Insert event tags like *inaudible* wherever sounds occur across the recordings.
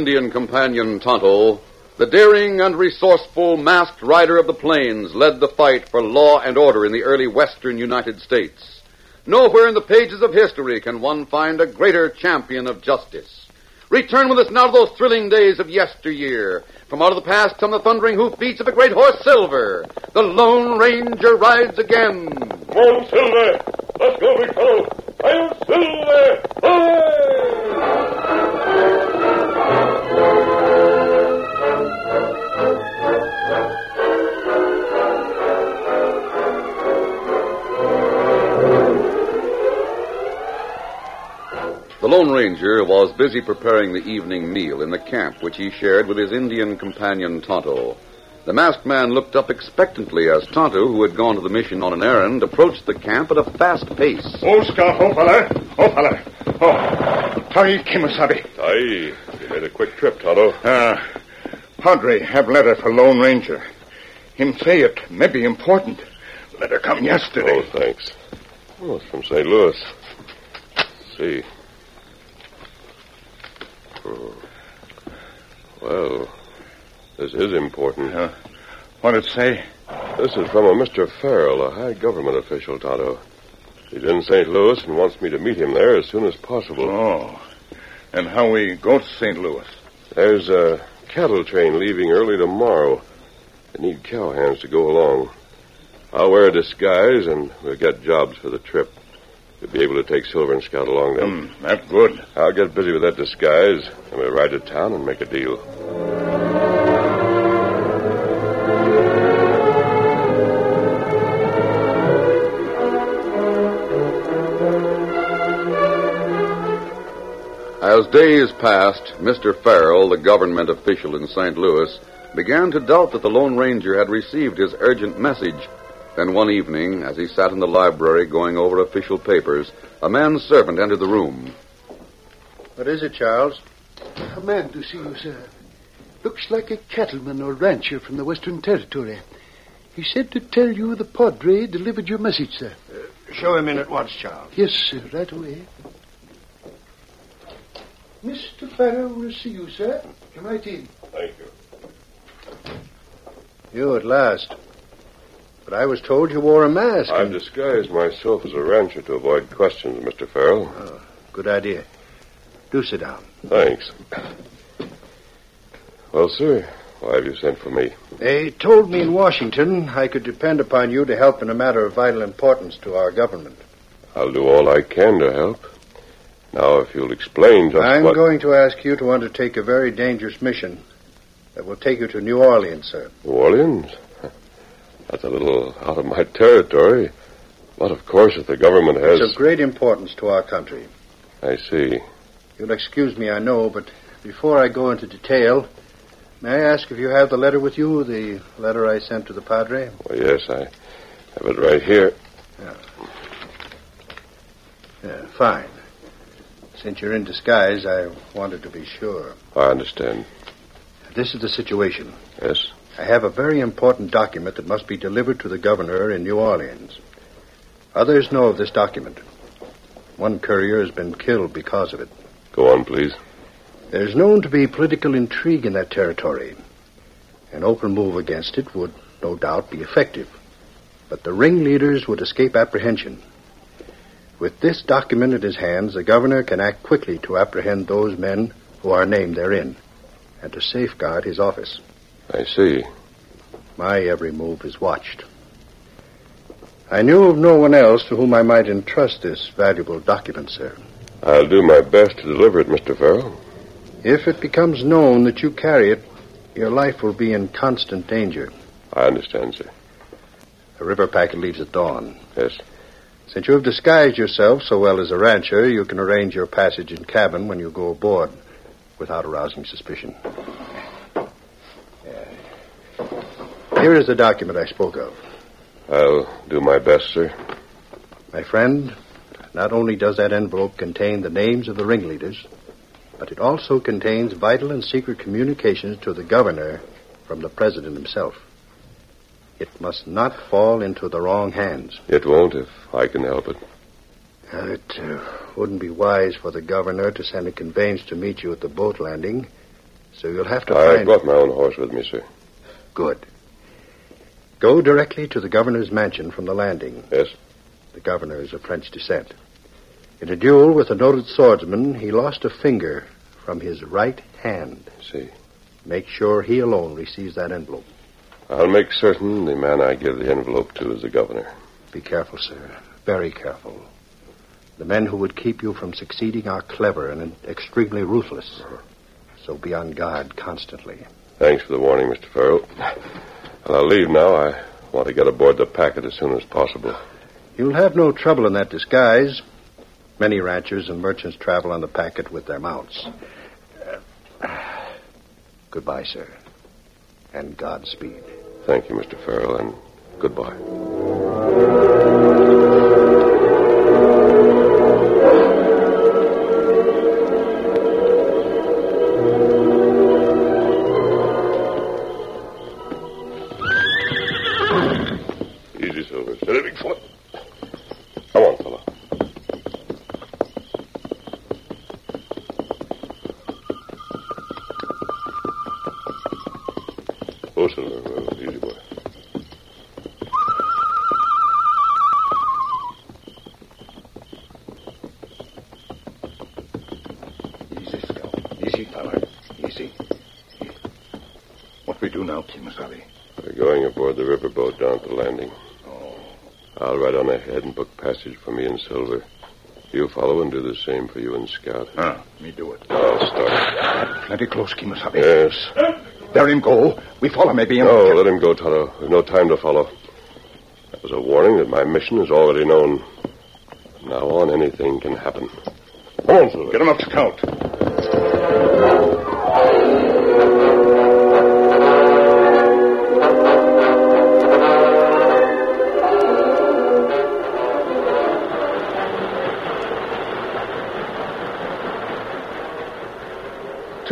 Indian companion Tonto, the daring and resourceful masked rider of the plains led the fight for law and order in the early western United States. Nowhere in the pages of history can one find a greater champion of justice. Return with us now to those thrilling days of yesteryear. From out of the past come the thundering hoofbeats of the great horse Silver. The Lone Ranger rides again. Come on, Silver! Let's go, big! I'll Silver! Away! Lone Ranger was busy preparing the evening meal in the camp which he shared with his Indian companion Tonto. The masked man looked up expectantly as Tonto, who had gone to the mission on an errand, approached the camp at a fast pace. Oh, Scout, oh, fella! Oh, fella! Oh, Tai Kemosabe. Aye, you made a quick trip, Tonto. Ah, Padre have letter for Lone Ranger. Him say it may be important. Letter come yesterday. Oh, thanks. Oh, it's from St. Louis. Let's see. Oh. Well, this is important. Uh, what it say? This is from a Mr. Farrell, a high government official, Tonto. He's in St. Louis and wants me to meet him there as soon as possible. Oh, and how we go to St. Louis? There's a cattle train leaving early tomorrow. They need cowhands to go along. I'll wear a disguise and we'll get jobs for the trip. We'll be able to take Silver and Scout along then. Hmm, that's good. I'll get busy with that disguise, and we'll ride to town and make a deal. As days passed, Mr. Farrell, the government official in St. Louis, began to doubt that the Lone Ranger had received his urgent message. Then one evening, as he sat in the library going over official papers, a man's servant entered the room. What is it, Charles? A man to see you, sir. Looks like a cattleman or rancher from the Western Territory. He said to tell you the Padre delivered your message, sir. Uh, show him in at once, Charles. Yes, sir, right away. Mr. Farrell will see you, sir. Come right in. Thank you. You at last. But I was told you wore a mask. I've and- disguised myself as a rancher to avoid questions, Mr. Farrell. Oh, good idea. Do sit down. Thanks. Well, sir, why have you sent for me? They told me in Washington I could depend upon you to help in a matter of vital importance to our government. I'll do all I can to help. Now, if you'll explain just I'm what... going to ask you to undertake a very dangerous mission that will take you to New Orleans, sir. New Orleans? That's a little out of my territory. But, of course, if the government has... It's of great importance to our country. I see. You'll excuse me, I know, but before I go into detail, may I ask if you have the letter with you, the letter I sent to the Padre? Well, yes, I have it right here. Yeah, fine. Since you're in disguise, I wanted to be sure. I understand. This is the situation. Yes? I have a very important document that must be delivered to the governor in New Orleans. Others know of this document. One courier has been killed because of it. Go on, please. There's known to be political intrigue in that territory. An open move against it would no doubt be effective. But the ringleaders would escape apprehension. With this document in his hands, the governor can act quickly to apprehend those men who are named therein and to safeguard his office. I see. My every move is watched. I knew of no one else to whom I might entrust this valuable document, sir. I'll do my best to deliver it, Mr. Farrell. If it becomes known that you carry it, your life will be in constant danger. I understand, sir. The river packet leaves at dawn. Yes. Since you have disguised yourself so well as a rancher, you can arrange your passage and cabin when you go aboard without arousing suspicion. Here is the document I spoke of. I'll do my best, sir. My friend, not only does that envelope contain the names of the ringleaders, but it also contains vital and secret communications to the governor from the president himself. It must not fall into the wrong hands. It won't if I can help it. Uh, it uh, wouldn't be wise for the governor to send a conveyance to meet you at the boat landing, so you'll have to I find. brought my own horse with me, sir. Good. Go directly to the governor's mansion from the landing. Yes? The governor is of French descent. In a duel with a noted swordsman, he lost a finger from his right hand. See. Make sure he alone receives that envelope. I'll make certain the man I give the envelope to is the governor. Be careful, sir. Very careful. The men who would keep you from succeeding are clever and extremely ruthless. Uh-huh. So be on guard constantly. Thanks for the warning, Mr. Farrell. And I'll leave now. I want to get aboard the packet as soon as possible. You'll have no trouble in that disguise. Many ranchers and merchants travel on the packet with their mounts. Uh, goodbye, sir. And Godspeed. Thank you, Mr. Farrell, and goodbye. Do the same for you and Scout. Ah, me do it. I'll start. Plenty close, Kemosabe. Yes. There him go. We follow, maybe. No, let him go, Tonto. There's no time to follow. That was a warning that my mission is already known. From now on, anything can happen. Come on, Silver. Get him up, to Scout.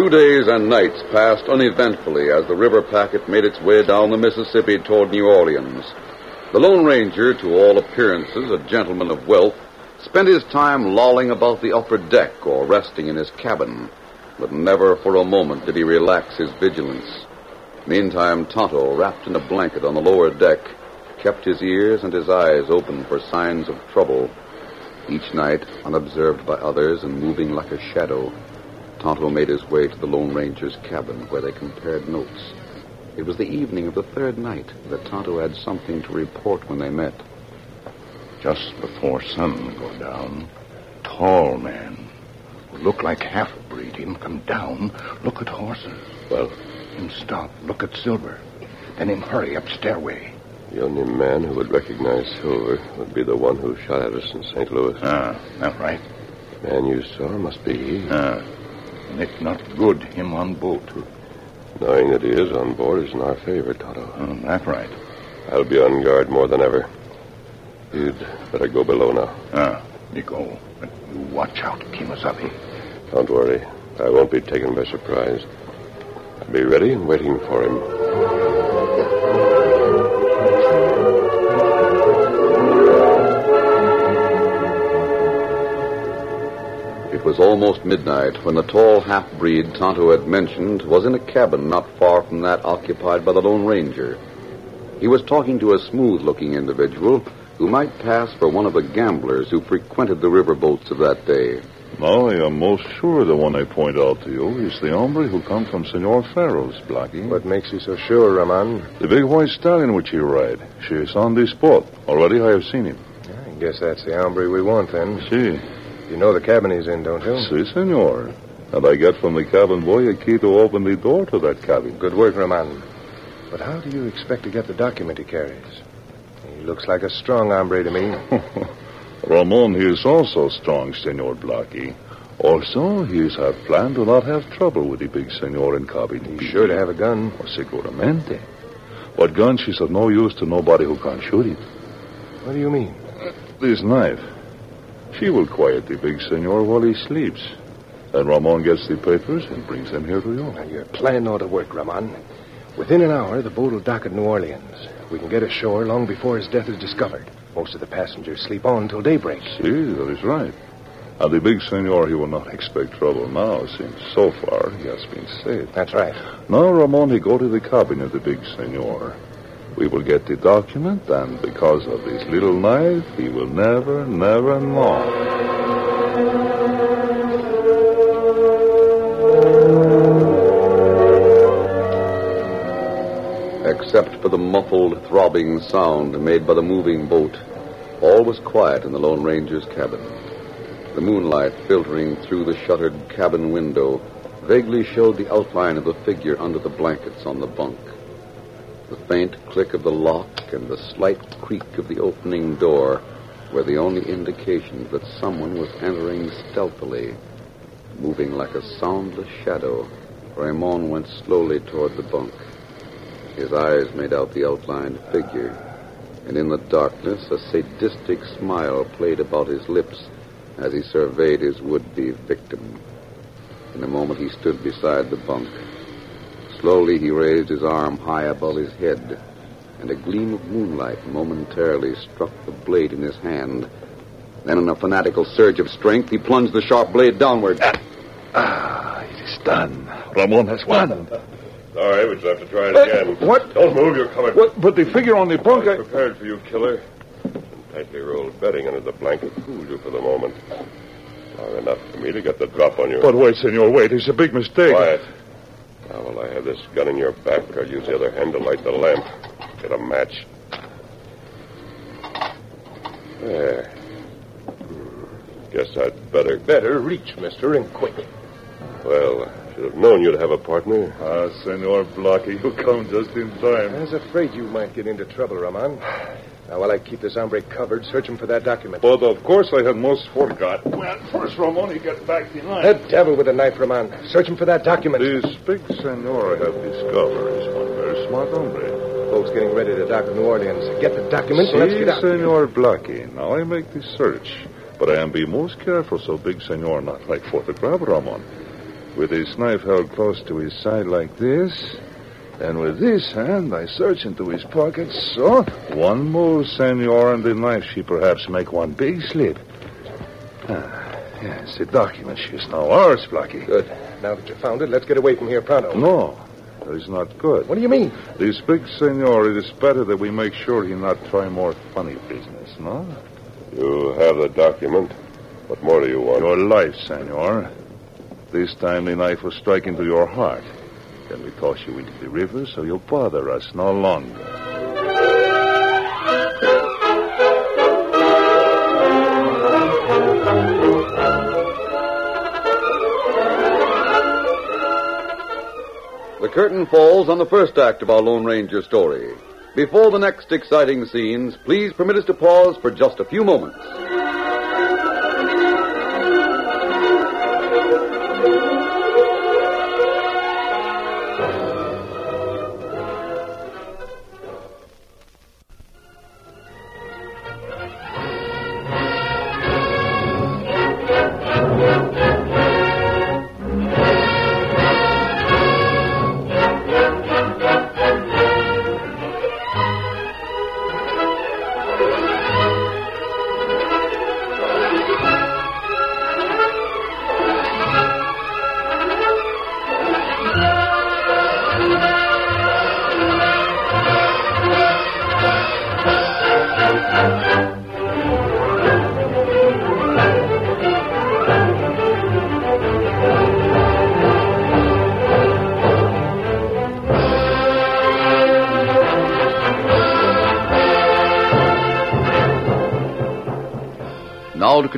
Two days and nights passed uneventfully as the river packet made its way down the Mississippi toward New Orleans. The Lone Ranger, to all appearances a gentleman of wealth, spent his time lolling about the upper deck or resting in his cabin, but never for a moment did he relax his vigilance. Meantime, Tonto, wrapped in a blanket on the lower deck, kept his ears and his eyes open for signs of trouble. Each night, unobserved by others and moving like a shadow, Tonto made his way to the Lone Ranger's cabin where they compared notes. It was the evening of the third night that Tonto had something to report when they met. Just before sun go down, tall man, who look like half breed, him come down, look at horses. Well? Him stop, look at Silver. Then him hurry up stairway. The only man who would recognize Silver would be the one who shot at us in St. Louis. Ah, that right. Man you saw must be he. Ah. Nick not good, him on boat. Knowing that he is on board is in our favor, Tonto. Oh, that right. I'll be on guard more than ever. You'd better go below now. Ah, you go. But you watch out, Kemosabe. Don't worry. I won't be taken by surprise. I'll be ready and waiting for him. It was almost midnight when the tall half-breed Tonto had mentioned was in a cabin not far from that occupied by the Lone Ranger. He was talking to a smooth-looking individual who might pass for one of the gamblers who frequented the riverboats of that day. No, I am most sure the one I point out to you is the hombre who come from Senor Farrell's, Blackie. What makes you so sure, Ramon? The big white stallion which he ride. She is on this boat. Already I have seen him. I guess that's the hombre we want, then. See. You know the cabin he's in, don't you? Si, senor. And I got from the cabin boy a key to open the door to that cabin. Good work, Ramon. But how do you expect to get the document he carries? He looks like a strong hombre to me. *laughs* Ramon, he is also strong, Senor Blackie. Also, he is have planned to not have trouble with the big senor in cabin. He's sure to have a gun. Oh, seguramente. But gun, is of no use to nobody who can't shoot it. What do you mean? This knife. She will quiet the big senor while he sleeps. And Ramon gets the papers and brings them here to you. Now, your plan ought to work, Ramon. Within an hour, the boat will dock at New Orleans. We can get ashore long before his death is discovered. Most of the passengers sleep on till daybreak. See, that is right. And the big senor, he will not expect trouble now, since so far he has been safe. That's right. Now, Ramon, he go to the cabin of the big senor. We will get the document, and because of this little knife, he will never, never know. Except for the muffled, throbbing sound made by the moving boat, all was quiet in the Lone Ranger's cabin. The moonlight filtering through the shuttered cabin window vaguely showed the outline of a figure under the blankets on the bunk. The faint click of the lock and the slight creak of the opening door were the only indications that someone was entering stealthily. Moving like a soundless shadow, Raymond went slowly toward the bunk. His eyes made out the outlined figure, and in the darkness a sadistic smile played about his lips as he surveyed his would-be victim. In a moment he stood beside the bunk. Slowly he raised his arm high above his head, and a gleam of moonlight momentarily struck the blade in his hand. Then, in a fanatical surge of strength, he plunged the sharp blade downward. Ah, it is done. Ramon has won. Sorry, we have to try it again. What? Don't move, you're covered. What? But the figure on the bunk, I I... prepared for you, killer. Some tightly rolled bedding under the blanket cooled you for the moment. Long enough for me to get the drop on you. But wait, senor, wait. It's a big mistake. Quiet. Now, while I have this gun in your back, I'll use the other hand to light the lamp. Get a match. There. Hmm. Guess I'd better. Better reach, mister, and quick. Well, I should have known you'd have a partner. Ah, Senor Blackie, you come just in time. I was afraid you might get into trouble, Ramon. Now, while I keep this hombre covered, search him for that document. But of course I had most forgot. Well, first Ramon, he got back the knife. That devil with the knife, Ramon. Search him for that document. This big senor I have discovered is one very smart hombre. Folks getting ready to dock at New Orleans. Get the document and let's get out. Senor Blackie. Now I make the search. But I am be most careful so big senor not like photograph Ramon. With his knife held close to his side like this. And with this hand, I search into his pockets. So, one move, senor, and the knife she perhaps make one big slip. Ah, yes, the document she is now ours, Blackie. Good. Now that you found it, let's get away from here pronto. No, that is not good. What do you mean? This big senor, it is better that we make sure he not try more funny business, no? You have the document. What more do you want? Your life, senor. This time the knife will strike into your heart. Then we toss you into the river so you'll bother us no longer. The curtain falls on the first act of our Lone Ranger story. Before the next exciting scenes, please permit us to pause for just a few moments.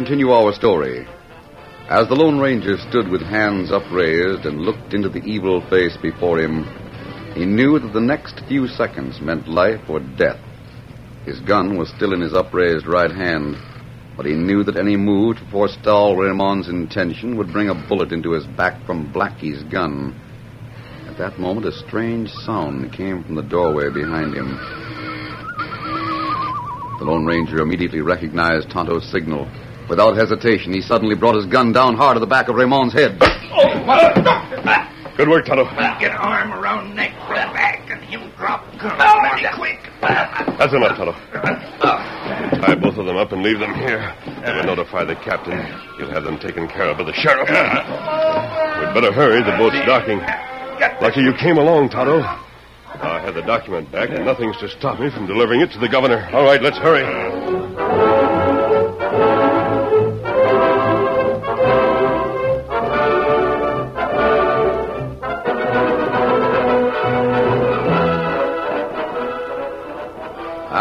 Continue our story. As the Lone Ranger stood with hands upraised and looked into the evil face before him, he knew that the next few seconds meant life or death. His gun was still in his upraised right hand, but he knew that any move to forestall Raymond's intention would bring a bullet into his back from Blackie's gun. At that moment, a strange sound came from the doorway behind him. The Lone Ranger immediately recognized Tonto's signal. Without hesitation, he suddenly brought his gun down hard at the back of Raymond's head. Good work, Tonto. Get arm around neck, grab back, and him drop gun oh, pretty quick. That's enough, Tonto. Tie both of them up and leave them here. We'll notify the captain. He'll have them taken care of by the sheriff. We'd better hurry. The boat's docking. Lucky you came along, Tonto. I have the document back, and nothing's to stop me from delivering it to the governor. All right, let's hurry.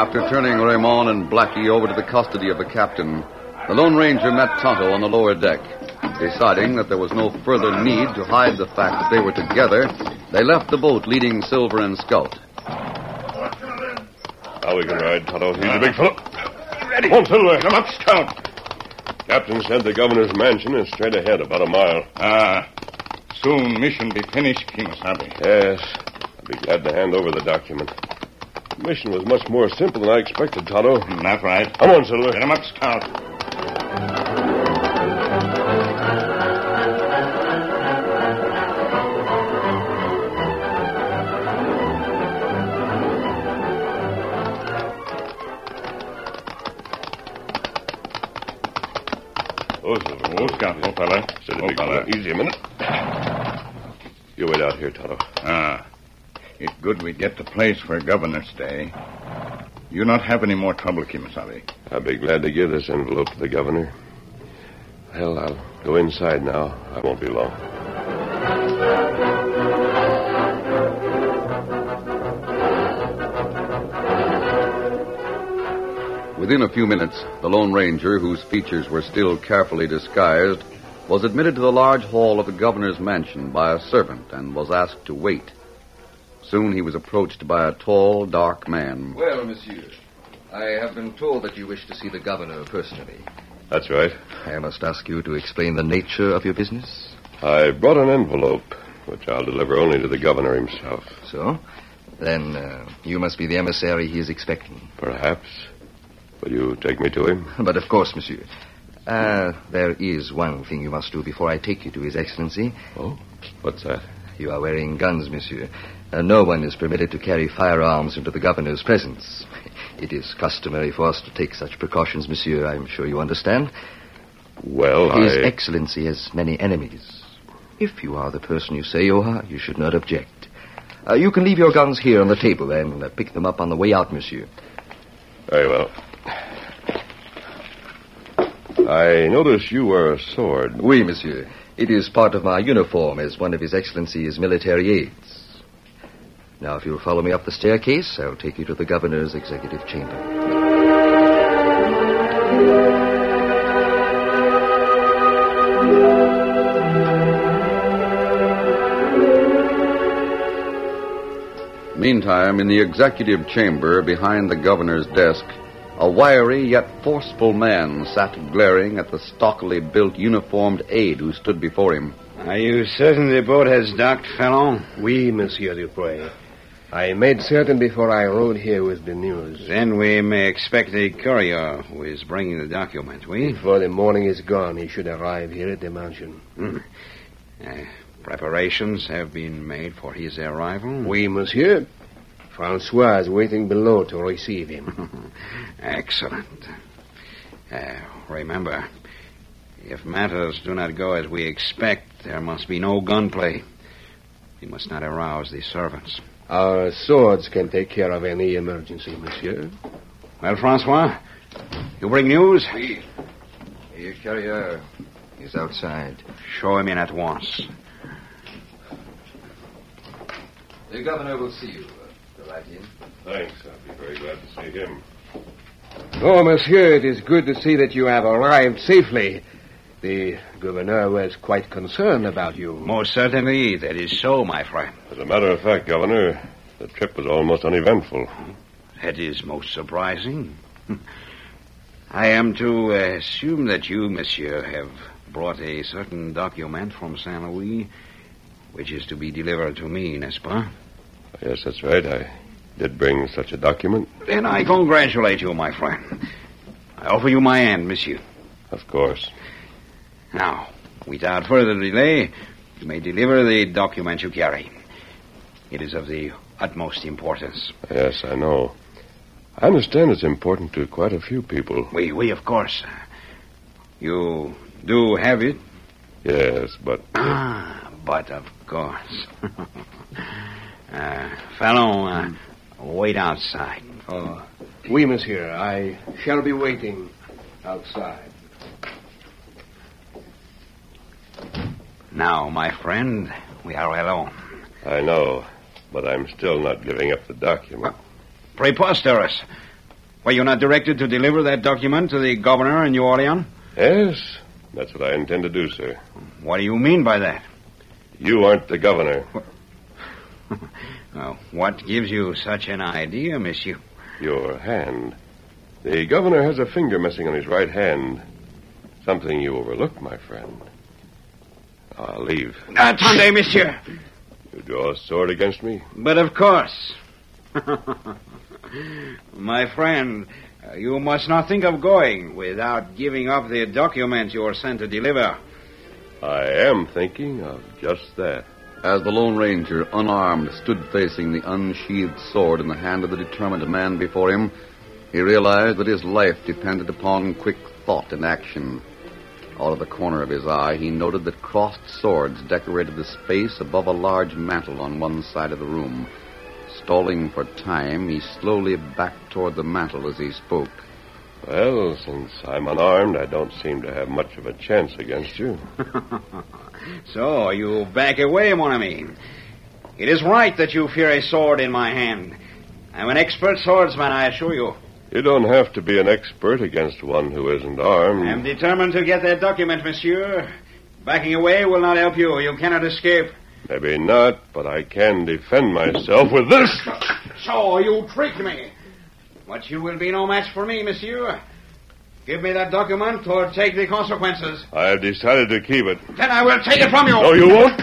After turning Raymond and Blackie over to the custody of the captain, the Lone Ranger met Tonto on the lower deck. Deciding that there was no further need to hide the fact that they were together, they left the boat leading Silver and Scout. Now we can ride, Tonto. He's a big fellow. Ready. Come on, Silver. Come up, Scout. Captain said the governor's mansion is straight ahead, about a mile. Ah. Soon mission be finished, Kemosabe. Yes. I'd be glad to hand over the document. Mission was much more simple than I expected, Tonto. That's right. Come on, Silver. Get him up, Scout. Oh, Silver. Oh, Scout, oh, fella. Steady, Oh, big fella. fella. Easy a minute. You wait out here, Tonto. Ah. It's good we get the place where governor stay. You not have any more trouble, Kemosabe. I'll be glad to give this envelope to the governor. Well, I'll go inside now. I won't be long. Within a few minutes, the Lone Ranger, whose features were still carefully disguised, was admitted to the large hall of the governor's mansion by a servant and was asked to wait. Soon he was approached by a tall, dark man. Well, monsieur, I have been told that you wish to see the governor personally. That's right. I must ask you to explain the nature of your business. I brought an envelope, which I'll deliver only to the governor himself. So? Then uh, you must be the emissary he is expecting. Perhaps. Will you take me to him? But of course, monsieur. Uh, there is one thing you must do before I take you to His Excellency. Oh? What's that? You are wearing guns, monsieur. Uh, no one is permitted to carry firearms into the governor's presence. *laughs* It is customary for us to take such precautions, monsieur. I'm sure you understand. Well, His I... Excellency has many enemies. If you are the person you say you are, you should not object. Uh, you can leave your guns here on the table and uh, pick them up on the way out, monsieur. Very well. I notice you wear a sword. Oui, monsieur. It is part of my uniform as one of His Excellency's military aides. Now, if you'll follow me up the staircase, I'll take you to the governor's executive chamber. Meantime, in the executive chamber behind the governor's desk, a wiry yet forceful man sat glaring at the stockily built uniformed aide who stood before him. Are you certain the boat has docked, Fallon? Oui, Monsieur Dupré. I made certain before I rode here with the news. Then we may expect a courier who is bringing the document, we? Before the morning is gone, he should arrive here at the mansion. Hmm. Uh, preparations have been made for his arrival? Oui, monsieur. Francois is waiting below to receive him. *laughs* Excellent. Uh, remember, if matters do not go as we expect, there must be no gunplay. We must not arouse the servants. Our swords can take care of any emergency, monsieur. Well, Francois, you bring news? Oui. The courier is outside. Show him in at once. The governor will see you. Go right in. Thanks. I'll be very glad to see him. Oh, monsieur, it is good to see that you have arrived safely. The governor was quite concerned about you. Most certainly, that is so, my friend. As a matter of fact, Governor, the trip was almost uneventful. That is most surprising. *laughs* I am to uh, assume that you, monsieur, have brought a certain document from Saint Louis, which is to be delivered to me, n'est-ce pas? Yes, that's right. I did bring such a document. Then I congratulate you, my friend. I offer you my hand, monsieur. Of course. Now, without further delay, you may deliver the document you carry. It is of the utmost importance. Yes, I know. I understand it's important to quite a few people. We, we, of course. You do have it? Yes, but. Ah, but of course. *laughs* uh, Fallon, uh, wait outside. Oh, oui, monsieur. I shall be waiting outside. Now, my friend, we are alone. I know, but I'm still not giving up the document. Preposterous. Were you not directed to deliver that document to the governor in New Orleans? Yes, that's what I intend to do, sir. What do you mean by that? You aren't the governor. well, *laughs* uh, what gives you such an idea, monsieur? Your hand. The governor has a finger missing on his right hand. Something you overlooked, my friend. I'll leave. Attendez, monsieur. You draw a sword against me? But of course. *laughs* my friend, you must not think of going without giving up the document you are sent to deliver. I am thinking of just that. As the Lone Ranger, unarmed, stood facing the unsheathed sword in the hand of the determined man before him, he realized that his life depended upon quick thought and action. Out of the corner of his eye, he noted that crossed swords decorated the space above a large mantel on one side of the room. Stalling for time, he slowly backed toward the mantel as he spoke. Well, since I'm unarmed, I don't seem to have much of a chance against you. *laughs* so, you back away, mon ami. It is right that you fear a sword in my hand. I'm an expert swordsman, I assure you. You don't have to be an expert against one who isn't armed. I'm determined to get that document, monsieur. Backing away will not help you. You cannot escape. Maybe not, but I can defend myself with this. So you tricked me. But you will be no match for me, monsieur. Give me that document or take the consequences. I have decided to keep it. Then I will take it from you. No, you won't.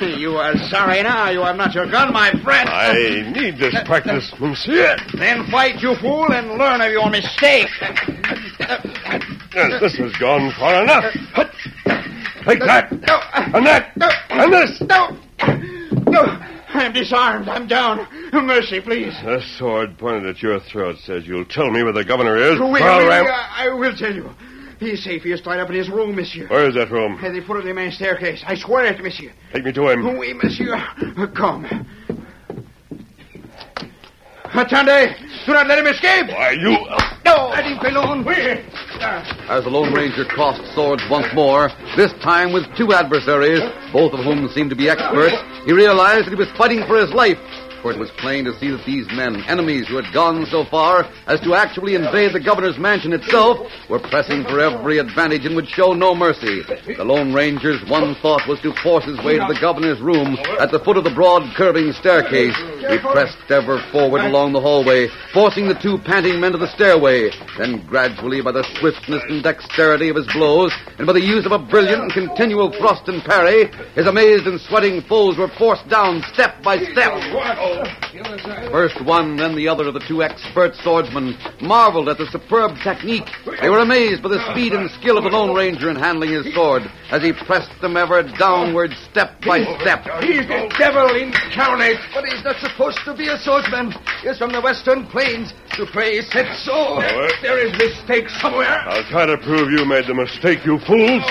*laughs* you are sorry now. You have not your gun, my friend. I need this practice, monsieur. Then fight, you fool, and learn of your mistake. this has gone far enough. Take that. And that. And this. No. No. I'm disarmed. I'm down. Mercy, please. The sword pointed at your throat says you'll tell me where the governor is. Well, oui, I will tell you. He's safe. He is tied up in his room, monsieur. Where is that room? At the foot of the main staircase. I swear it, monsieur. Take me to him. Oui, monsieur. Come. Attendez! Do not let him escape! Why, you. No! Let him alone. Oui. As the Lone Ranger crossed swords once more, this time with two adversaries, both of whom seemed to be experts, he realized that he was fighting for his life for it was plain to see that these men, enemies who had gone so far as to actually invade the governor's mansion itself, were pressing for every advantage and would show no mercy. The Lone Ranger's one thought was to force his way to the governor's room at the foot of the broad, curving staircase. He pressed ever forward along the hallway, forcing the two panting men to the stairway. Then, gradually, by the swiftness and dexterity of his blows, and by the use of a brilliant and continual thrust and parry, his amazed and sweating foes were forced down step by step. First one, then the other of the two expert swordsmen marveled at the superb technique. They were amazed by the speed and skill of the Lone Ranger in handling his sword as he pressed them ever downward step by step. He's the devil incarnate. But he's not supposed to be a swordsman. He's from the western plains. Dupre said so. Uh, there is mistake somewhere. I'll try to prove you made the mistake, you fools.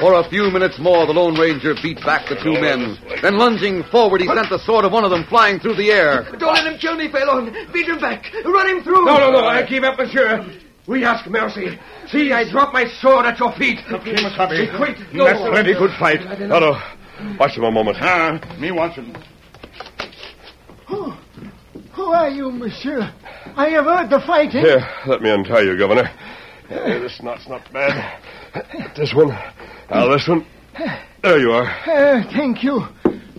For a few minutes more, the Lone Ranger beat back the two men. Then, lunging forward, he sent the sword of one of them flying through the air. Don't let him kill me, Phelon. Beat him back. Run him through. No, no, no. I keep up, monsieur. We ask mercy. See, I drop my sword at your feet. Kemosabe. Be quick. No. That's plenty good fight. Tonto, watch him a moment. Ah, me watch him. Who, who are you, monsieur? I have heard the fighting. Here, let me untie you, Governor. Uh, this knot's not bad. But this one. Now, this one. There you are. Uh, thank you.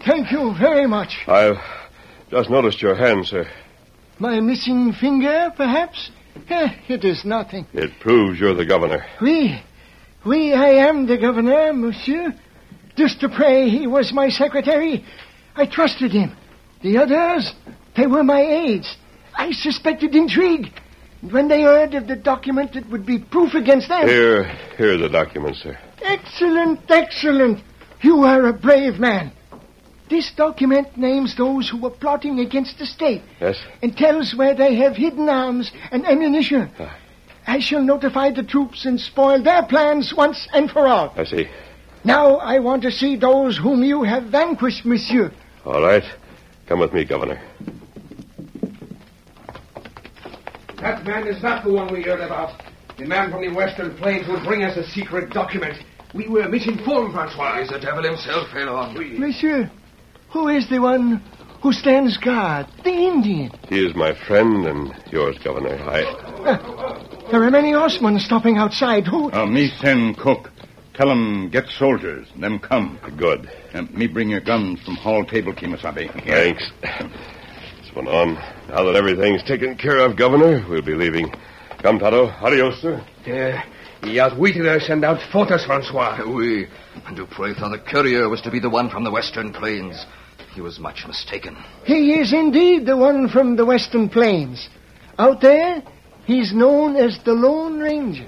Thank you very much. I've just noticed your hand, sir. My missing finger, perhaps? Eh, it is nothing. It proves you're the governor. Oui. Oui, I am the governor, monsieur. Just to pray he was my secretary. I trusted him. The others, they were my aides. I suspected intrigue. And when they heard of the document, it would be proof against them. Here, here are the documents, sir. Excellent, excellent. You are a brave man. This document names those who were plotting against the state Yes? and tells where they have hidden arms and ammunition. Ah. I shall notify the troops and spoil their plans once and for all. I see. Now I want to see those whom you have vanquished, monsieur. All right. Come with me, Governor. That man is not the one we heard about. The man from the western plains would bring us a secret document. We were misinformed, Francois. He's the devil himself, Phelon. Monsieur, who is the one who stands guard? The Indian. He is my friend and yours, Governor. I. Uh, *laughs* there are many horsemen stopping outside. Who? Uh, me send cook. Tell 'em get soldiers. Them come. Good. Uh, me bring your guns from hall table, Kemosabe. Thanks. This one on. Now that everything's taken care of, Governor, we'll be leaving. Come, Tonto. Adios, sir. Uh, he outwitted us and outfought us, Francois. Oui. Dupre thought the courier was to be the one from the western plains. He was much mistaken. He is indeed the one from the western plains. Out there, he's known as the Lone Ranger.